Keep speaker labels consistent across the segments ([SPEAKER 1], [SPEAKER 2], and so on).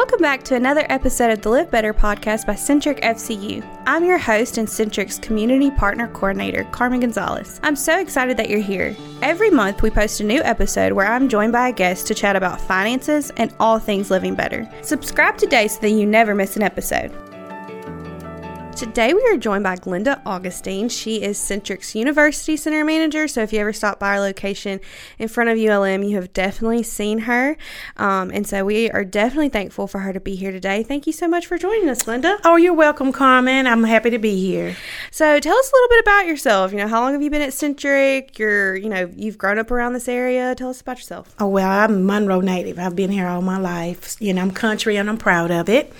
[SPEAKER 1] Welcome back to another episode of the Live Better podcast by Centric FCU. I'm your host and Centric's Community Partner Coordinator, Carmen Gonzalez. I'm so excited that you're here. Every month, we post a new episode where I'm joined by a guest to chat about finances and all things living better. Subscribe today so that you never miss an episode. Today we are joined by Glenda Augustine. She is Centric's University Center Manager. So if you ever stop by our location in front of ULM, you have definitely seen her. Um, and so we are definitely thankful for her to be here today. Thank you so much for joining us, Glenda.
[SPEAKER 2] Oh, you're welcome, Carmen. I'm happy to be here.
[SPEAKER 1] So tell us a little bit about yourself. You know, how long have you been at Centric? You're, you know, you've grown up around this area. Tell us about yourself.
[SPEAKER 2] Oh, well, I'm Monroe native. I've been here all my life. You know, I'm country and I'm proud of it.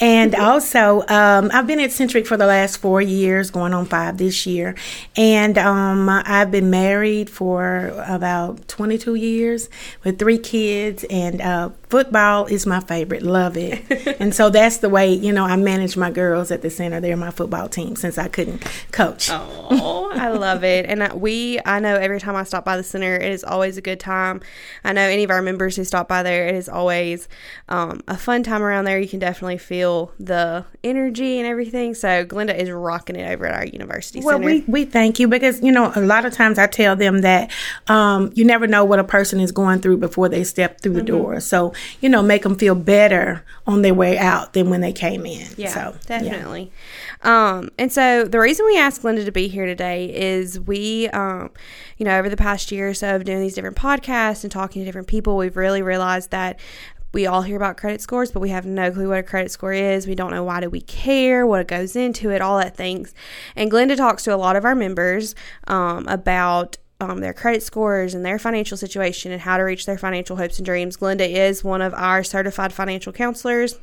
[SPEAKER 2] And also, um, I've been at Centric for the last four years, going on five this year. And um, I've been married for about 22 years with three kids. And uh, football is my favorite. Love it. and so that's the way, you know, I manage my girls at the center. They're my football team since I couldn't coach.
[SPEAKER 1] Oh, I love it. And we, I know every time I stop by the center, it is always a good time. I know any of our members who stop by there, it is always um, a fun time around there. You can definitely feel the energy and everything. So Glenda is rocking it over at our university
[SPEAKER 2] well,
[SPEAKER 1] center.
[SPEAKER 2] we, we thank you because, you know, a lot of times I tell them that um, you never know what a person is going through before they step through the
[SPEAKER 1] Mm-hmm.
[SPEAKER 2] door. So, you know, make them feel better on their way out than when they came in.
[SPEAKER 1] Yeah,
[SPEAKER 2] so, yeah.
[SPEAKER 1] definitely. Um, and so the reason we asked Glenda to be here today is we, um, you know, over the past year or so of doing these different podcasts and talking to different people, we've really realized that we all hear about credit scores, but we have no clue what a credit score is. We don't know why do we care, what goes into it, all that things. And Glenda talks to a lot of our members um, about um, their credit scores and their financial situation and how to reach their financial hopes and dreams. Glenda is one of our certified financial counselors.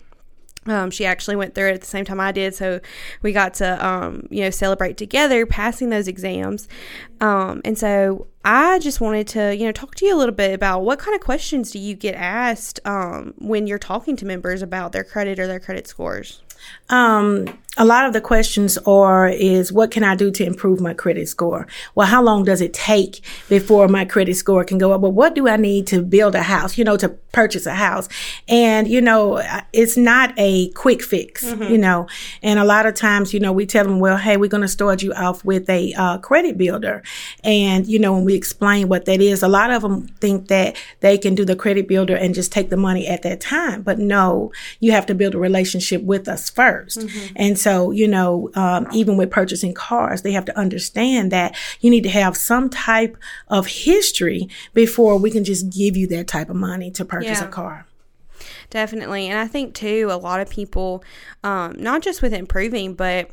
[SPEAKER 1] Um, she actually went through it at the same time I did, so we got to um, you know celebrate together passing those exams. Um, and so I just wanted to you know talk to you a little bit about what kind of questions do you get asked um, when you're talking to members about their credit or their credit scores.
[SPEAKER 2] Um, a lot of the questions are is what can I do to improve my credit score? Well, how long does it take before my credit score can go up? Well, what do I need to build a house, you know, to purchase a house? And, you know, it's not a quick fix, you know, and a lot of times, you know, we tell them, well, hey, we're going to start you off with a uh, credit builder. And, you know, when we explain what that is, a lot of them think that they can do the credit builder and just take the money at that time. But no, you have to build a relationship with us 1st And so, you know, um, even with purchasing cars, they have to understand that you need to have some type of history before we can just give you that type of money to purchase
[SPEAKER 1] Yeah.
[SPEAKER 2] a car.
[SPEAKER 1] Definitely. And I think, too, a lot of people, um, not just with improving, but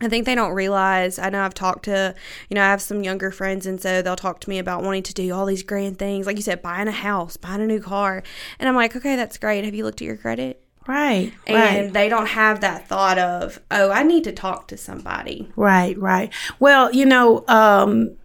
[SPEAKER 1] I think they don't realize. I know I've talked to, you know, I have some younger friends, and so they'll talk to me about wanting to do all these grand things. Like you said, buying a house, buying a new car. And I'm like, okay, that's great. Have you looked at your credit?
[SPEAKER 2] Right,
[SPEAKER 1] And
[SPEAKER 2] right.
[SPEAKER 1] they don't have that thought of, oh, I need to talk to somebody.
[SPEAKER 2] Right, right. Well, you know, um,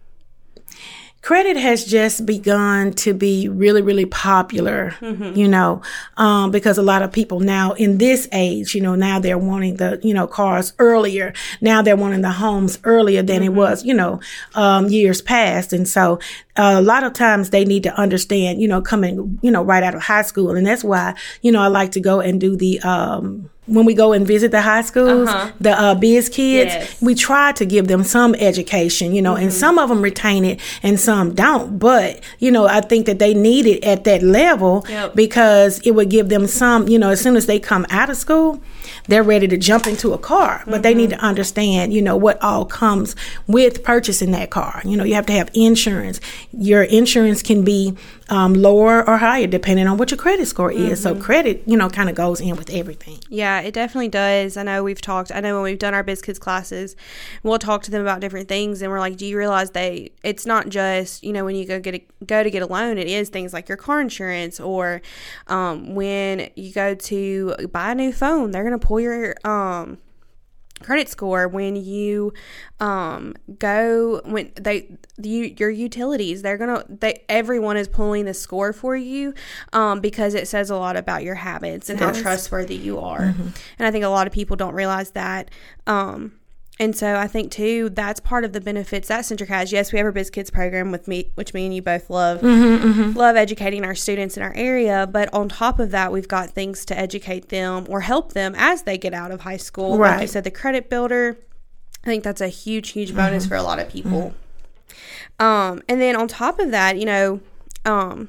[SPEAKER 2] credit has just begun to be really, really popular, you know, um, because a lot of people now in this age, you know, now they're wanting the, you know, cars earlier. Now they're wanting the homes earlier than it was, you know, um, years past. And so uh, a lot of times they need to understand, you know, coming, you know, right out of high school. And that's why, you know, I like to go and do the, um, when we go and visit the high schools, the uh, biz kids,
[SPEAKER 1] Yes.
[SPEAKER 2] we try to give them some education, you know, and some of them retain it and some don't. But, you know, I think that they need it at that level
[SPEAKER 1] Yep.
[SPEAKER 2] because it would give them some, you know, as soon as they come out of school, they're ready to jump into a car. But they need to understand, you know, what all comes with purchasing that car. You know, you have to have insurance. Your insurance can be um, lower or higher depending on what your credit score is. So credit, you know, kind of goes in with everything.
[SPEAKER 1] Yeah, it definitely does. I know we've talked. I know when we've done our biz kids classes, we'll talk to them about different things, and we're like, "Do you realize they? It's not just you know when you go get a, go to get a loan. It is things like your car insurance, or um, when you go to buy a new phone, they're gonna pull your um credit score when you um go when they you your utilities they're gonna they everyone is pulling the score for you um because it says a lot about your habits and how trustworthy you are. And i think a lot of people don't realize that um and so I think too that's part of the benefits that Centric has. Yes, we have our Biz Kids program with me, which me and you both love.
[SPEAKER 2] Mm-hmm, mm-hmm.
[SPEAKER 1] Love educating our students in our area, but on top of that, we've got things to educate them or help them as they get out of high school. Like you said, the credit builder. I think that's a huge, huge bonus for a lot of people. Um, and then on top of that, you know, um,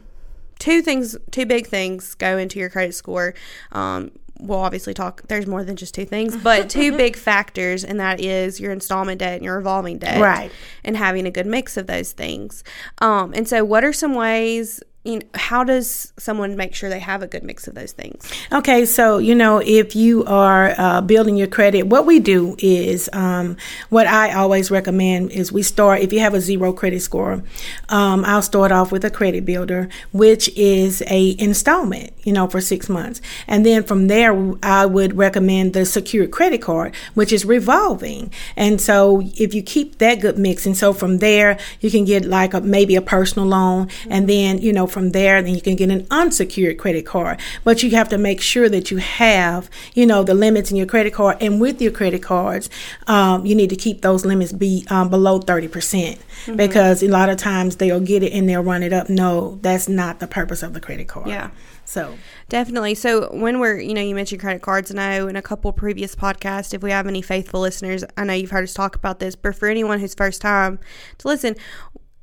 [SPEAKER 1] two things, two big things go into your credit score. Um, we'll obviously talk. There's more than just two things, but two big factors, and that is your installment debt and your revolving debt,
[SPEAKER 2] Right.
[SPEAKER 1] And having a good mix of those things. Um, and so, what are some ways? You know, how does someone make sure they have a good mix of those things?
[SPEAKER 2] Okay, so you know, if you are uh, building your credit, what we do is um, what I always recommend is we start. If you have a zero credit score, um, I'll start off with a credit builder, which is a installment, you know, for six months, and then from there, I would recommend the secured credit card, which is revolving. And so, if you keep that good mix, and so from there, you can get like a, maybe a personal loan, and then you know from there, then you can get an unsecured credit card. But you have to make sure that you have, you know, the limits in your credit card, and with your credit cards, um, you need to keep those limits be um, below thirty percent because a lot of times they'll get it and they'll run it up. No, that's not the purpose of the credit card.
[SPEAKER 1] Yeah.
[SPEAKER 2] So
[SPEAKER 1] Definitely. So when we're, you know, you mentioned credit cards. I know in a couple previous podcasts, if we have any faithful listeners, I know you've heard us talk about this. But for anyone who's first time to listen,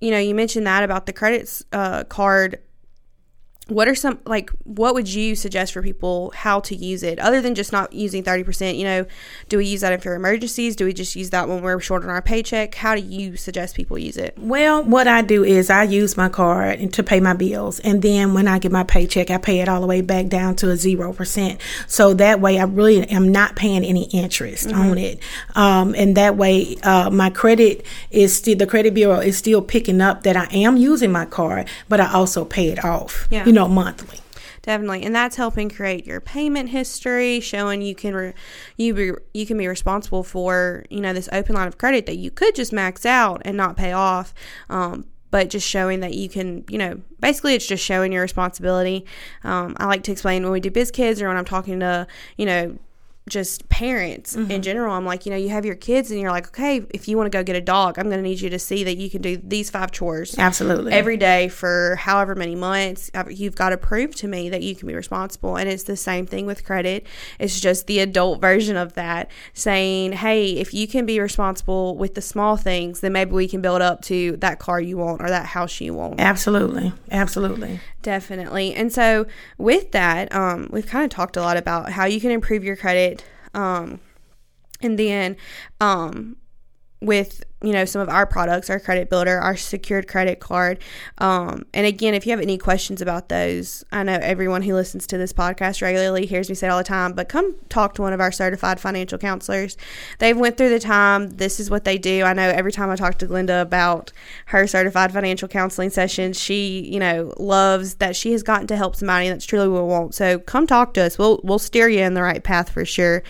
[SPEAKER 1] you know, you mentioned that about the credit uh, card. What are some like? What would you suggest for people how to use it, other than just not using thirty percent? You know, do we use that in for emergencies? Do we just use that when we're short on our paycheck? How do you suggest people use it?
[SPEAKER 2] Well, what I do is I use my card to pay my bills, and then when I get my paycheck, I pay it all the way back down to a zero percent. So that way, I really am not paying any interest on it, um, and that way, uh, my credit is still the credit bureau is still picking up that I am using my card, but I also pay it off,
[SPEAKER 1] Yeah.
[SPEAKER 2] you know, monthly.
[SPEAKER 1] Definitely, and that's helping create your payment history, showing you can re- you be, you can be responsible for you know this open line of credit that you could just max out and not pay off, um, but just showing that you can you know basically it's just showing your responsibility. Um, I like to explain when we do biz kids or when I'm talking to you know just parents in mm-hmm. general. I'm like, you know, you have your kids and you're like, okay, if you want to go get a dog, I'm going to need you to see that you can do these five chores
[SPEAKER 2] Absolutely.
[SPEAKER 1] every day for however many months. You've got to prove to me that you can be responsible. And it's the same thing with credit. It's just the adult version of that saying, hey, if you can be responsible with the small things, then maybe we can build up to that car you want or that house you want.
[SPEAKER 2] Absolutely. Absolutely.
[SPEAKER 1] Definitely. And so with that, um, we've kind of talked a lot about how you can improve your credit. Um, and then um, with you know some of our products our credit builder our secured credit card. Um, and again if you have any questions about those i know everyone who listens to this podcast regularly hears me say it all the time but come talk to one of our certified financial counselors. They've went through the time. This is what they do. I know every time i talk to glenda about her certified financial counseling sessions she you know loves that she has gotten to help somebody that's truly what we want. So come talk to us. We'll we'll steer you in the right path for sure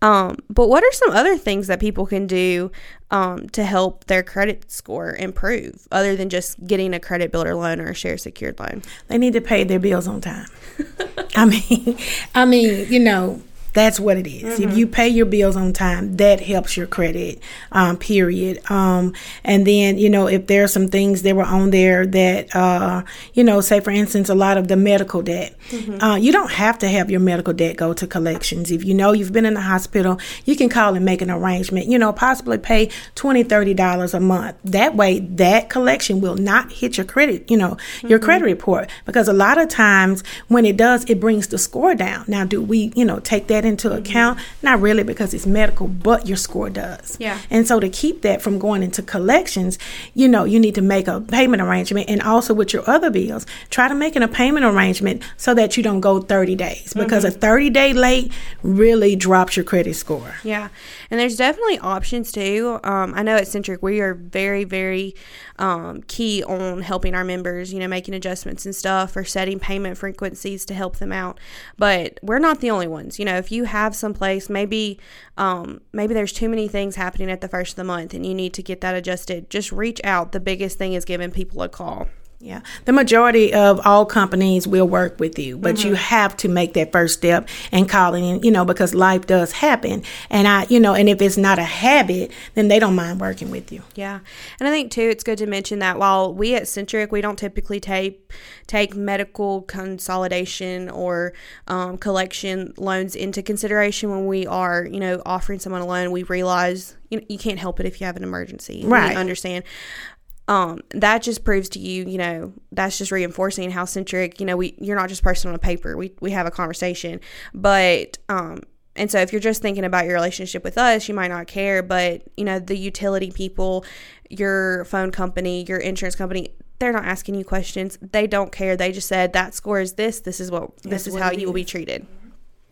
[SPEAKER 1] um, but what are some other things that people can do um, to help their credit score improve other than just getting a credit builder loan or a share secured loan?
[SPEAKER 2] They need to pay their bills on time. I mean, I mean, you know, that's what it is. If you pay your bills on time, that helps your credit. Um, period. Um, and then you know, if there are some things that were on there that, uh, you know, say for instance, a lot of the medical debt. Uh, you don't have to have your medical debt go to collections. If you know you've been in the hospital, you can call and make an arrangement. You know, possibly pay twenty, thirty dollars a month. That way, that collection will not hit your credit. You know, your credit report because a lot of times when it does, it brings the score down. Now, do we, you know, take that into mm-hmm. account? Not really because it's medical, but your score does.
[SPEAKER 1] Yeah.
[SPEAKER 2] And so to keep that from going into collections, you know, you need to make a payment arrangement and also with your other bills, try to make a payment arrangement so that you don't go 30 days because mm-hmm. a 30 day late really drops your credit score.
[SPEAKER 1] Yeah, and there's definitely options too. Um, I know at Centric we are very, very um, key on helping our members, you know, making adjustments and stuff or setting payment frequencies to help them out. But we're not the only ones. You know, if you have someplace, maybe um, maybe there's too many things happening at the first of the month and you need to get that adjusted, just reach out. The biggest thing is giving people a call.
[SPEAKER 2] Yeah. The majority of all companies will work with you, but mm-hmm. you have to make that first step and calling in, you know, because life does happen. And I, you know, and if it's not a habit, then they don't mind working with you.
[SPEAKER 1] Yeah. And I think too, it's good to mention that while we at Centric, we don't typically take, take medical consolidation or um, collection loans into consideration when we are, you know, offering someone a loan, we realize you, know, you can't help it if you have an emergency.
[SPEAKER 2] Right.
[SPEAKER 1] We understand um, that just proves to you, you know, that's just reinforcing how centric, you know, we you're not just person on a paper. We we have a conversation. But um and so if you're just thinking about your relationship with us, you might not care, but you know, the utility people, your phone company, your insurance company, they're not asking you questions. They don't care. They just said that score is this. This is what this is how you will be treated.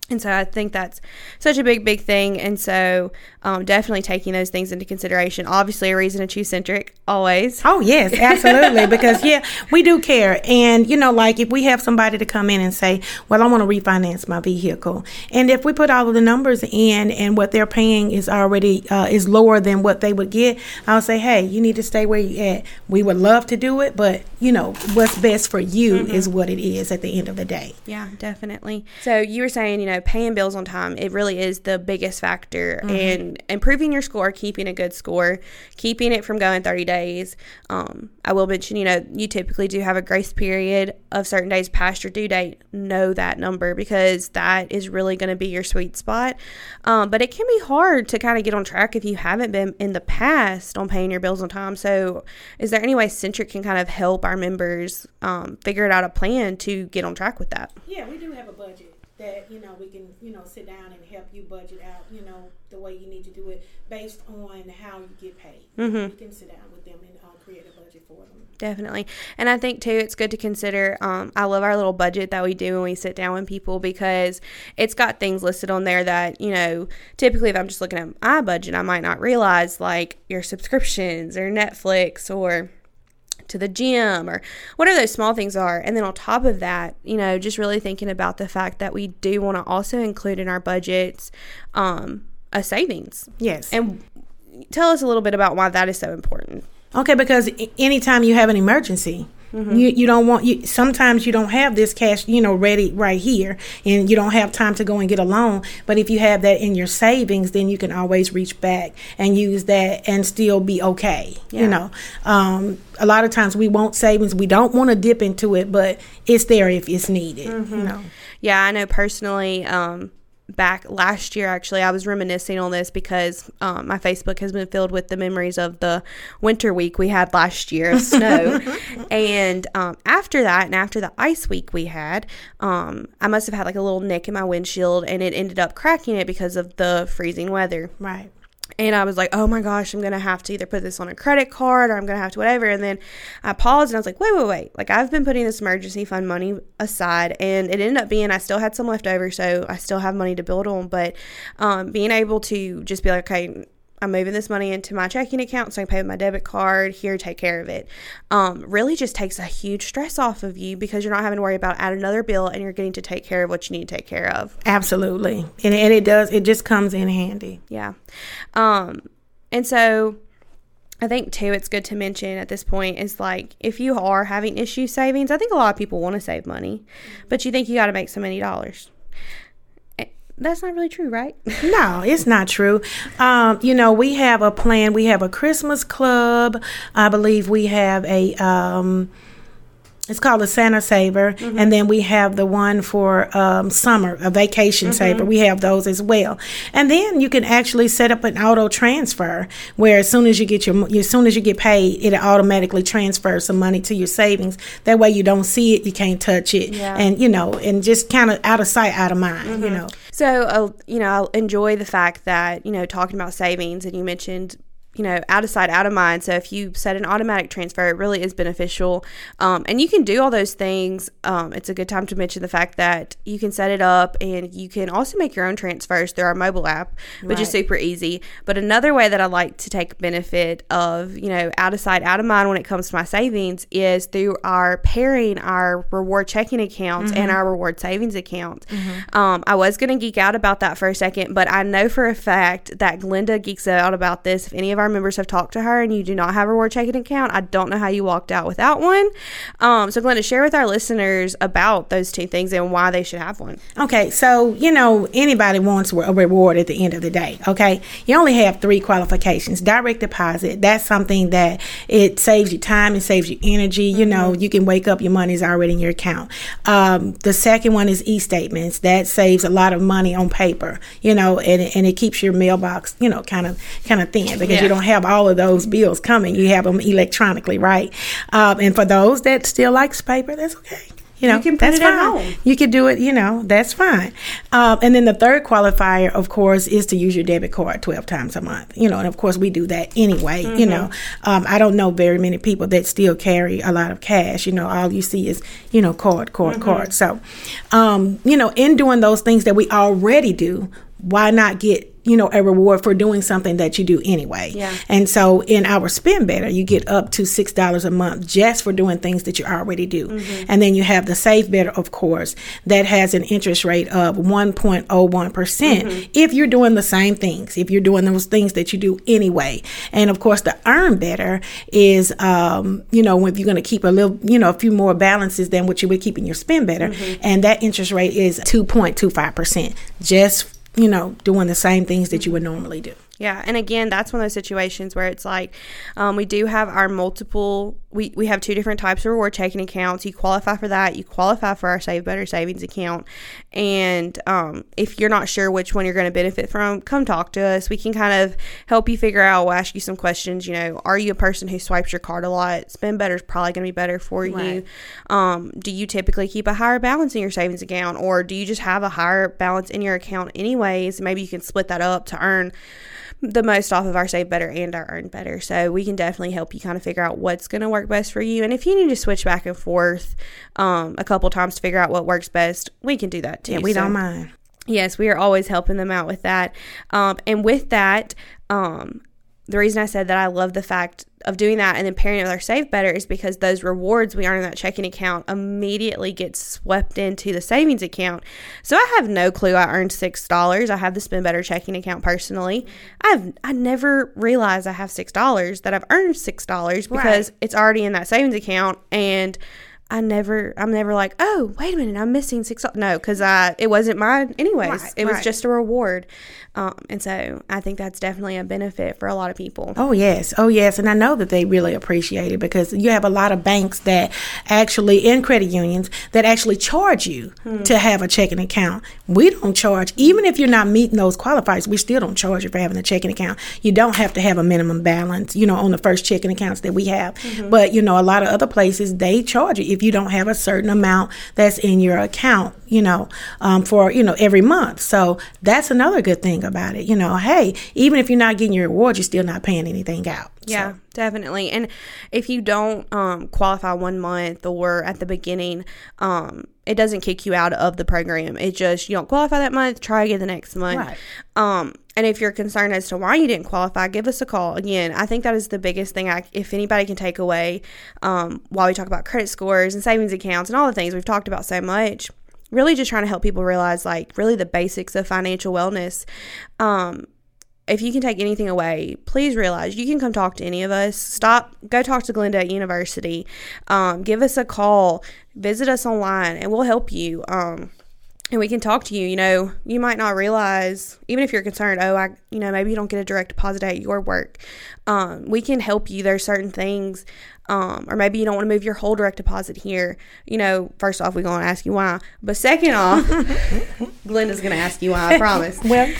[SPEAKER 1] And so I think that's such a big, big thing. And so um, definitely taking those things into consideration. Obviously, a reason to choose Centric, always.
[SPEAKER 2] Oh, yes, absolutely. because, yeah, we do care. And, you know, like if we have somebody to come in and say, well, I want to refinance my vehicle. And if we put all of the numbers in and what they're paying is already uh, is lower than what they would get, I'll say, hey, you need to stay where you at. We would love to do it, but, you know, what's best for you mm-hmm. is what it is at the end of the day.
[SPEAKER 1] Yeah, definitely. So you were saying, you know, know, paying bills on time, it really is the biggest factor. Mm-hmm. And improving your score, keeping a good score, keeping it from going 30 days. Um, I will mention, you know, you typically do have a grace period of certain days past your due date. Know that number because that is really going to be your sweet spot. Um, but it can be hard to kind of get on track if you haven't been in the past on paying your bills on time. So, is there any way Centric can kind of help our members um, figure out a plan to get on track with that?
[SPEAKER 2] Yeah, we do have a budget that you know we can you know sit down and help you budget out you know the way you need to do it based on how you get paid. Mm-hmm. We can sit down with them and uh, create a budget for them.
[SPEAKER 1] Definitely, and I think too it's good to consider. Um, I love our little budget that we do when we sit down with people because it's got things listed on there that you know typically if I'm just looking at my budget I might not realize like your subscriptions or Netflix or to the gym or whatever those small things are. And then on top of that, you know, just really thinking about the fact that we do want to also include in our budgets um, a savings.
[SPEAKER 2] Yes.
[SPEAKER 1] And tell us a little bit about why that is so important.
[SPEAKER 2] Okay, because anytime you have an emergency, Mm-hmm. You you don't want you sometimes you don't have this cash, you know, ready right here and you don't have time to go and get a loan. But if you have that in your savings, then you can always reach back and use that and still be okay. Yeah. You know. Um, a lot of times we want savings. We don't want to dip into it, but it's there if it's needed. Mm-hmm. You know.
[SPEAKER 1] Yeah, I know personally, um, back last year actually i was reminiscing on this because um, my facebook has been filled with the memories of the winter week we had last year of snow. And um, after that and after the ice week we had um, i must have had like a little nick in my windshield and it ended up cracking it because of the freezing weather.
[SPEAKER 2] Right
[SPEAKER 1] and I was like, oh my gosh, I'm to have to either put this on a credit card or I'm to have to whatever. And then I paused and I was like, wait, wait, wait. Like, I've been putting this emergency fund money aside and it ended up being I still had some left over. So I still have money to build on. But um, being able to just be like, okay, I'm moving this money into my checking account so I can pay with my debit card. Here, take care of it. Um, really just takes a huge stress off of you because you're not having to worry about add another bill and you're getting to take care of what you need to take care of.
[SPEAKER 2] Absolutely. And, and it does, it just comes in handy.
[SPEAKER 1] Yeah. Um, and so I think too, it's good to mention at this point is like if you are having issue savings, I think a lot of people want to save money, but you think you got to make so many dollars that's not really true, right?
[SPEAKER 2] no, it's not true. Um, you know, we have a plan. We have a Christmas club. I believe we have a um, it's called a Santa Saver, mm-hmm. and then we have the one for um, summer, a vacation mm-hmm. saver. We have those as well, and then you can actually set up an auto transfer where as soon as you get your, as soon as you get paid, it automatically transfers some money to your savings. That way, you don't see it, you can't touch it, yeah. and you know, and just kind of out of sight, out of mind. Mm-hmm. You know.
[SPEAKER 1] So, uh, you know, I enjoy the fact that you know talking about savings, and you mentioned you know, out of sight, out of mind. So if you set an automatic transfer, it really is beneficial. Um, and you can do all those things. Um, it's a good time to mention the fact that you can set it up and you can also make your own transfers through our mobile app, which right. is super easy. But another way that I like to take benefit of, you know, out of sight, out of mind when it comes to my savings is through our pairing our reward checking accounts mm-hmm. and our reward savings accounts. Mm-hmm. Um, I was going to geek out about that for a second, but I know for a fact that Glenda geeks out about this. If any of our our members have talked to her and you do not have a reward checking account, I don't know how you walked out without one. Um, so, Glenda, share with our listeners about those two things and why they should have one.
[SPEAKER 2] Okay, so you know anybody wants a reward at the end of the day. Okay, you only have three qualifications: direct deposit. That's something that it saves you time, it saves you energy. Mm-hmm. You know, you can wake up, your money's already in your account. Um, the second one is e-statements. That saves a lot of money on paper. You know, and and it keeps your mailbox, you know, kind of kind of thin because yeah. you don't have all of those bills coming. You have them electronically, right? Um, and for those that still likes paper, that's okay. You know, you that's fine. You can do it. You know, that's fine. Um, and then the third qualifier, of course, is to use your debit card twelve times a month. You know, and of course we do that anyway. Mm-hmm. You know, um, I don't know very many people that still carry a lot of cash. You know, all you see is you know card, card, mm-hmm. card. So, um, you know, in doing those things that we already do, why not get you know, a reward for doing something that you do anyway.
[SPEAKER 1] Yeah.
[SPEAKER 2] And so in our spend better, you get up to six dollars a month just for doing things that you already do. Mm-hmm. And then you have the save better, of course, that has an interest rate of one point oh one percent mm-hmm. if you're doing the same things, if you're doing those things that you do anyway. And of course the earn better is um, you know, if you're gonna keep a little you know, a few more balances than what you would keep in your spend better. Mm-hmm. And that interest rate is two point two five percent just you know, doing the same things that you would normally do.
[SPEAKER 1] Yeah, and again, that's one of those situations where it's like um, we do have our multiple. We we have two different types of reward checking accounts. You qualify for that. You qualify for our Save Better savings account. And um, if you're not sure which one you're going to benefit from, come talk to us. We can kind of help you figure out. We'll ask you some questions. You know, are you a person who swipes your card a lot? Spend Better is probably going to be better for right. you. Um, do you typically keep a higher balance in your savings account, or do you just have a higher balance in your account anyways? Maybe you can split that up to earn the most off of our save better and our earn better. So we can definitely help you kind of figure out what's going to work best for you. And if you need to switch back and forth um, a couple times to figure out what works best, we can do that too.
[SPEAKER 2] Yeah, we so, don't mind.
[SPEAKER 1] Yes, we are always helping them out with that. Um, and with that, um, the reason I said that I love the fact of doing that and then pairing it with our Save Better is because those rewards we earn in that checking account immediately get swept into the savings account. So I have no clue I earned six dollars. I have the Spend Better checking account personally. I've I never realized I have six dollars that I've earned six dollars because right. it's already in that savings account and I never, I'm never like, oh, wait a minute, I'm missing six. No, because I, it wasn't mine anyways. Right, it was right. just a reward, um, and so I think that's definitely a benefit for a lot of people.
[SPEAKER 2] Oh yes, oh yes, and I know that they really appreciate it because you have a lot of banks that actually in credit unions that actually charge you hmm. to have a checking account. We don't charge, even if you're not meeting those qualifiers. We still don't charge you for having a checking account. You don't have to have a minimum balance, you know, on the first checking accounts that we have. Mm-hmm. But you know, a lot of other places they charge you if you don't have a certain amount that's in your account, you know, um, for, you know, every month. So that's another good thing about it. You know, hey, even if you're not getting your reward, you're still not paying anything out.
[SPEAKER 1] Yeah, so. definitely. And if you don't um, qualify one month or at the beginning, um, it doesn't kick you out of the program. It just you don't qualify that month, try again the next month. Right. Um, and if you're concerned as to why you didn't qualify, give us a call. Again, I think that is the biggest thing. I, if anybody can take away um, while we talk about credit scores and savings accounts and all the things we've talked about so much, really just trying to help people realize like really the basics of financial wellness. Um, if you can take anything away, please realize you can come talk to any of us. Stop, go talk to Glenda at university. Um, give us a call, visit us online, and we'll help you. Um, and we can talk to you. You know, you might not realize, even if you're concerned, oh, I, you know, maybe you don't get a direct deposit at your work. Um, we can help you. There's certain things um, or maybe you don't want to move your whole direct deposit here. You know, first off, we're going to ask you why. But second off, Glenda's going to ask you why, I promise.
[SPEAKER 2] well,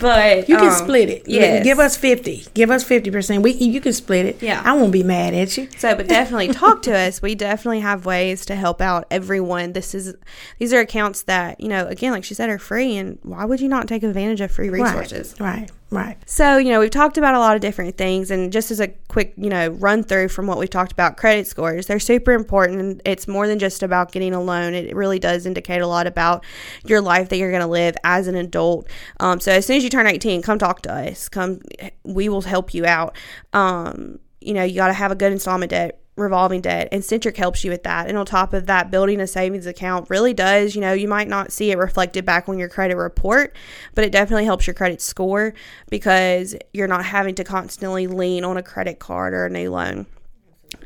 [SPEAKER 2] but you can um, split it. Yeah, give us 50. Give us 50%. We You can split it.
[SPEAKER 1] Yeah.
[SPEAKER 2] I won't be mad at you.
[SPEAKER 1] So, but definitely talk to us. We definitely have ways to help out everyone. This is, these are accounts that, you know, again, like she said, are free. And why would you not take advantage of free resources?
[SPEAKER 2] Right. right. Right.
[SPEAKER 1] So, you know, we've talked about a lot of different things. And just as a quick, you know, run through from what we've talked about, credit scores, they're super important. It's more than just about getting a loan, it really does indicate a lot about your life that you're going to live as an adult. Um, so, as soon as you turn 18, come talk to us. Come, we will help you out. Um, you know, you got to have a good installment debt revolving debt and Centric helps you with that. And on top of that, building a savings account really does, you know, you might not see it reflected back on your credit report, but it definitely helps your credit score because you're not having to constantly lean on a credit card or a new loan.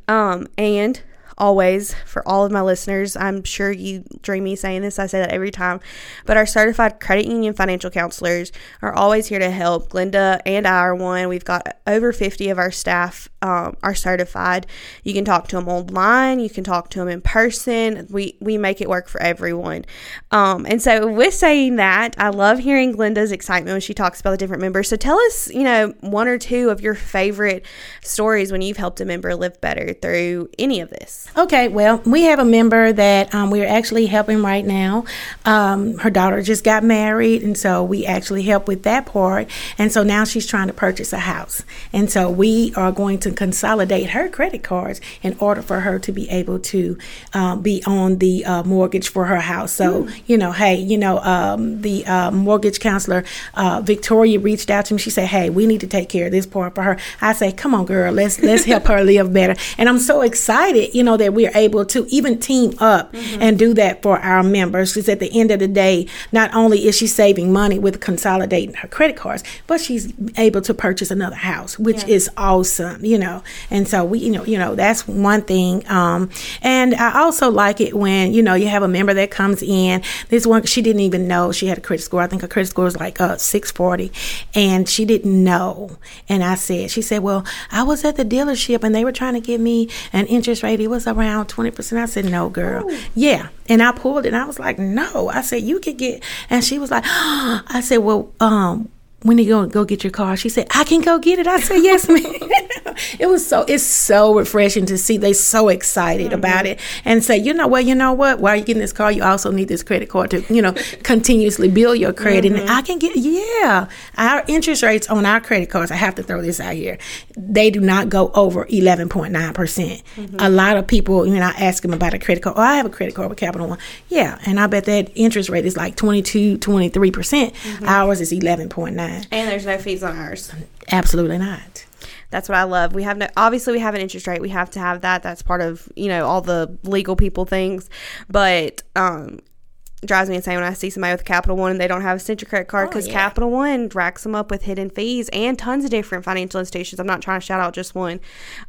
[SPEAKER 1] Um, and always for all of my listeners. I'm sure you dream me saying this. I say that every time. But our certified credit union financial counselors are always here to help. Glenda and I are one. We've got over 50 of our staff um, are certified. You can talk to them online. You can talk to them in person. We we make it work for everyone. Um, and so with saying that, I love hearing Glenda's excitement when she talks about the different members. So tell us, you know, one or two of your favorite stories when you've helped a member live better through any of this.
[SPEAKER 2] Okay, well, we have a member that um, we're actually helping right now. Um, her daughter just got married, and so we actually help with that part. And so now she's trying to purchase a house. And so we are going to consolidate her credit cards in order for her to be able to um, be on the uh, mortgage for her house. So, mm. you know, hey, you know, um, the uh, mortgage counselor, uh, Victoria, reached out to me. She said, hey, we need to take care of this part for her. I say, come on, girl, let's let's help her live better. And I'm so excited, you know, that we're able to even team up mm-hmm. and do that for our members. Because at the end of the day, not only is she saving money with consolidating her credit cards, but she's able to purchase another house, which yeah. is awesome, you know. And so we, you know, you know, that's one thing. Um, and I also like it when you know you have a member that comes in. This one, she didn't even know she had a credit score. I think her credit score was like uh, 640, and she didn't know. And I said, she said, well, I was at the dealership and they were trying to give me an interest rate. It was around 20%. I said, no, girl. Ooh. Yeah. And I pulled it and I was like, no. I said, you could get, and she was like, oh. I said, well, um, when are you going to go get your car? She said, I can go get it. I said, yes, ma'am. it was so, it's so refreshing to see they so excited mm-hmm. about it and say, you know well, you know what, while you're getting this car, you also need this credit card to, you know, continuously build your credit. Mm-hmm. And I can get, yeah, our interest rates on our credit cards, I have to throw this out here, they do not go over 11.9%. percent mm hmm A lot of people, you know, I ask them about a credit card. Oh, I have a credit card with Capital One. Yeah. And I bet that interest rate is like 22, 23%. percent mm-hmm. Ours is 11.9.
[SPEAKER 1] And there's no fees on ours.
[SPEAKER 2] Absolutely not.
[SPEAKER 1] That's what I love. We have no obviously we have an interest rate. We have to have that. That's part of, you know, all the legal people things. But um drives me insane when I see somebody with Capital One and they don't have a Centric credit card because oh, yeah. Capital One racks them up with hidden fees and tons of different financial institutions. I'm not trying to shout out just one.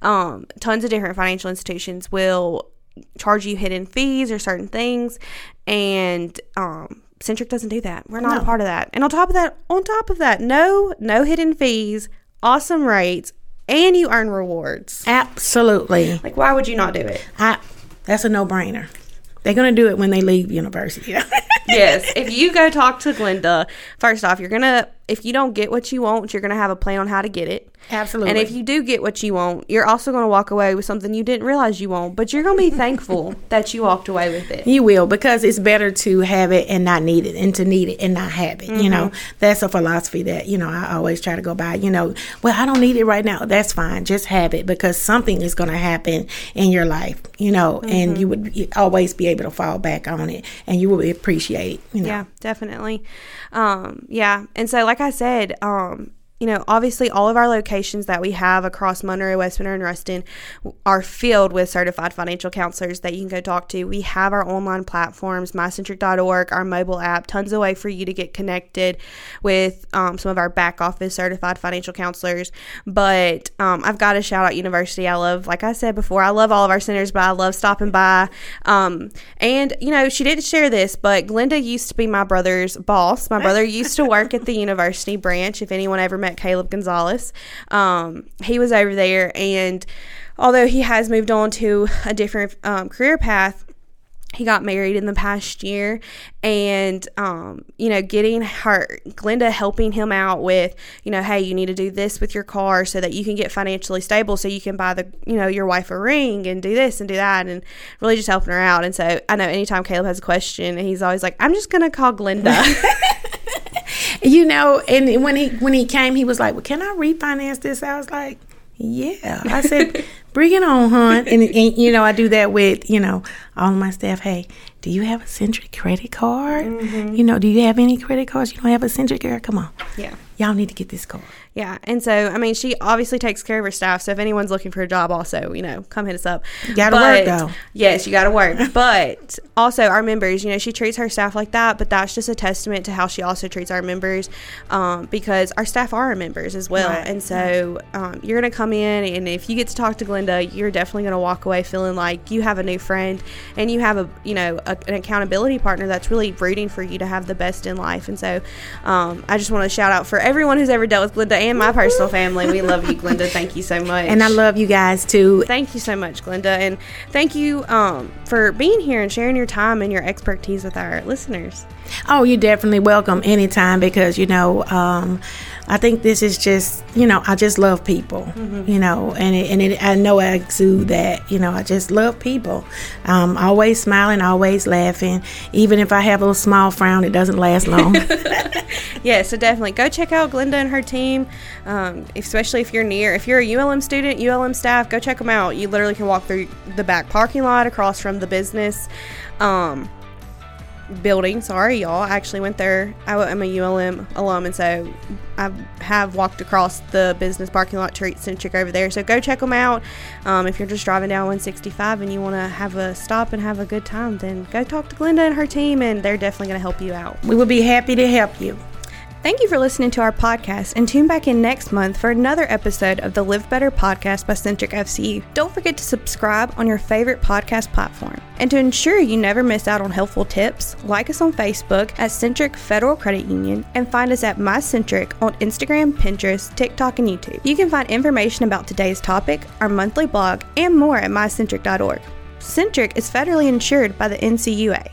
[SPEAKER 1] Um, tons of different financial institutions will charge you hidden fees or certain things, and um, Centric doesn't do that. We're not no. a part of that. And on top of that, on top of that, no no hidden fees, awesome rates, and you earn rewards.
[SPEAKER 2] Absolutely.
[SPEAKER 1] Like why would you not do it?
[SPEAKER 2] I that's a no-brainer. They're going to do it when they leave university.
[SPEAKER 1] yes. If you go talk to Glenda, first off, you're going to if you don't get what you want, you're going to have a plan on how to get it.
[SPEAKER 2] Absolutely.
[SPEAKER 1] And if you do get what you want, you're also going to walk away with something you didn't realize you want, but you're going to be thankful that you walked away with it.
[SPEAKER 2] You will because it's better to have it and not need it and to need it and not have it. Mm-hmm. You know, mm-hmm. that's a philosophy that, you know, I always try to go by. You know, well, I don't need it right now. That's fine. Just have it because something is going to happen in your life, you know, mm-hmm. and you would always be able to fall back on it and you will appreciate, you know.
[SPEAKER 1] Yeah, definitely. Um, yeah. And so, like I said, um, you know, obviously all of our locations that we have across Monroe, Westminster, and Ruston are filled with certified financial counselors that you can go talk to. We have our online platforms, mycentric.org, our mobile app, tons of way for you to get connected with um, some of our back office certified financial counselors. But um, I've got to shout out University. I love, like I said before, I love all of our centers, but I love stopping by. Um, and, you know, she didn't share this, but Glenda used to be my brother's boss. My brother used to work at the university branch, if anyone ever met met Caleb Gonzalez. Um, he was over there, and although he has moved on to a different um, career path, he got married in the past year and um, you know getting her glenda helping him out with you know hey you need to do this with your car so that you can get financially stable so you can buy the you know your wife a ring and do this and do that and really just helping her out and so i know anytime caleb has a question he's always like i'm just gonna call glenda
[SPEAKER 2] you know, and when he when he came, he was like, "Well, can I refinance this?" I was like, "Yeah." I said, "Bring it on, hon." And, and you know, I do that with you know all my staff. Hey, do you have a Centric credit card? Mm-hmm. You know, do you have any credit cards? You don't have a Centric card? Come on.
[SPEAKER 1] Yeah.
[SPEAKER 2] Y'all need to get this card.
[SPEAKER 1] Yeah. And so, I mean, she obviously takes care of her staff. So if anyone's looking for a job, also, you know, come hit us up.
[SPEAKER 2] You gotta work, though.
[SPEAKER 1] Yes, you got to work. but also, our members, you know, she treats her staff like that. But that's just a testament to how she also treats our members um, because our staff are our members as well.
[SPEAKER 2] Right.
[SPEAKER 1] And so um, you're to come in, and if you get to talk to Glenda, you're definitely to walk away feeling like you have a new friend and you have a, you know, a, an accountability partner that's really rooting for you to have the best in life. And so um, I just want to shout out for everyone who's ever dealt with Glenda and my personal family. We love you, Glenda. Thank you so much.
[SPEAKER 2] And I love you guys too.
[SPEAKER 1] Thank you so much, Glenda, and thank you um, for being here and sharing your time and your expertise with our listeners.
[SPEAKER 2] Oh, you're definitely welcome anytime because, you know, um, I think this is just, you know, I just love people, you know, and it, and it, I know I exude that, you know, I just love people. Um, always smiling, always laughing. Even if I have a little small frown, it doesn't last long.
[SPEAKER 1] Yeah, so definitely go check out Glenda and her team, um, especially if you're near. If you're a ULM student, ULM staff, go check them out. You literally can walk through the back parking lot across from the business. Um, building. Sorry, y'all. I actually went there. I, am a ULM alum, and so I have walked across the business parking lot to reach Centric over there. So go check them out. Um, if you're just driving down 165 and you want to have a stop and have a good time, then go talk to Glenda and her team, and they're definitely going to help you out.
[SPEAKER 2] we will be happy to help you.
[SPEAKER 1] Thank you for listening to our podcast and tune back in next month for another episode of the Live Better podcast by Centric FCU. Don't forget to subscribe on your favorite podcast platform. And to ensure you never miss out on helpful tips, like us on Facebook at Centric Federal Credit Union and find us at MyCentric on Instagram, Pinterest, TikTok, and YouTube. You can find information about today's topic, our monthly blog, and more at mycentric.org. Centric is federally insured by the NCUA.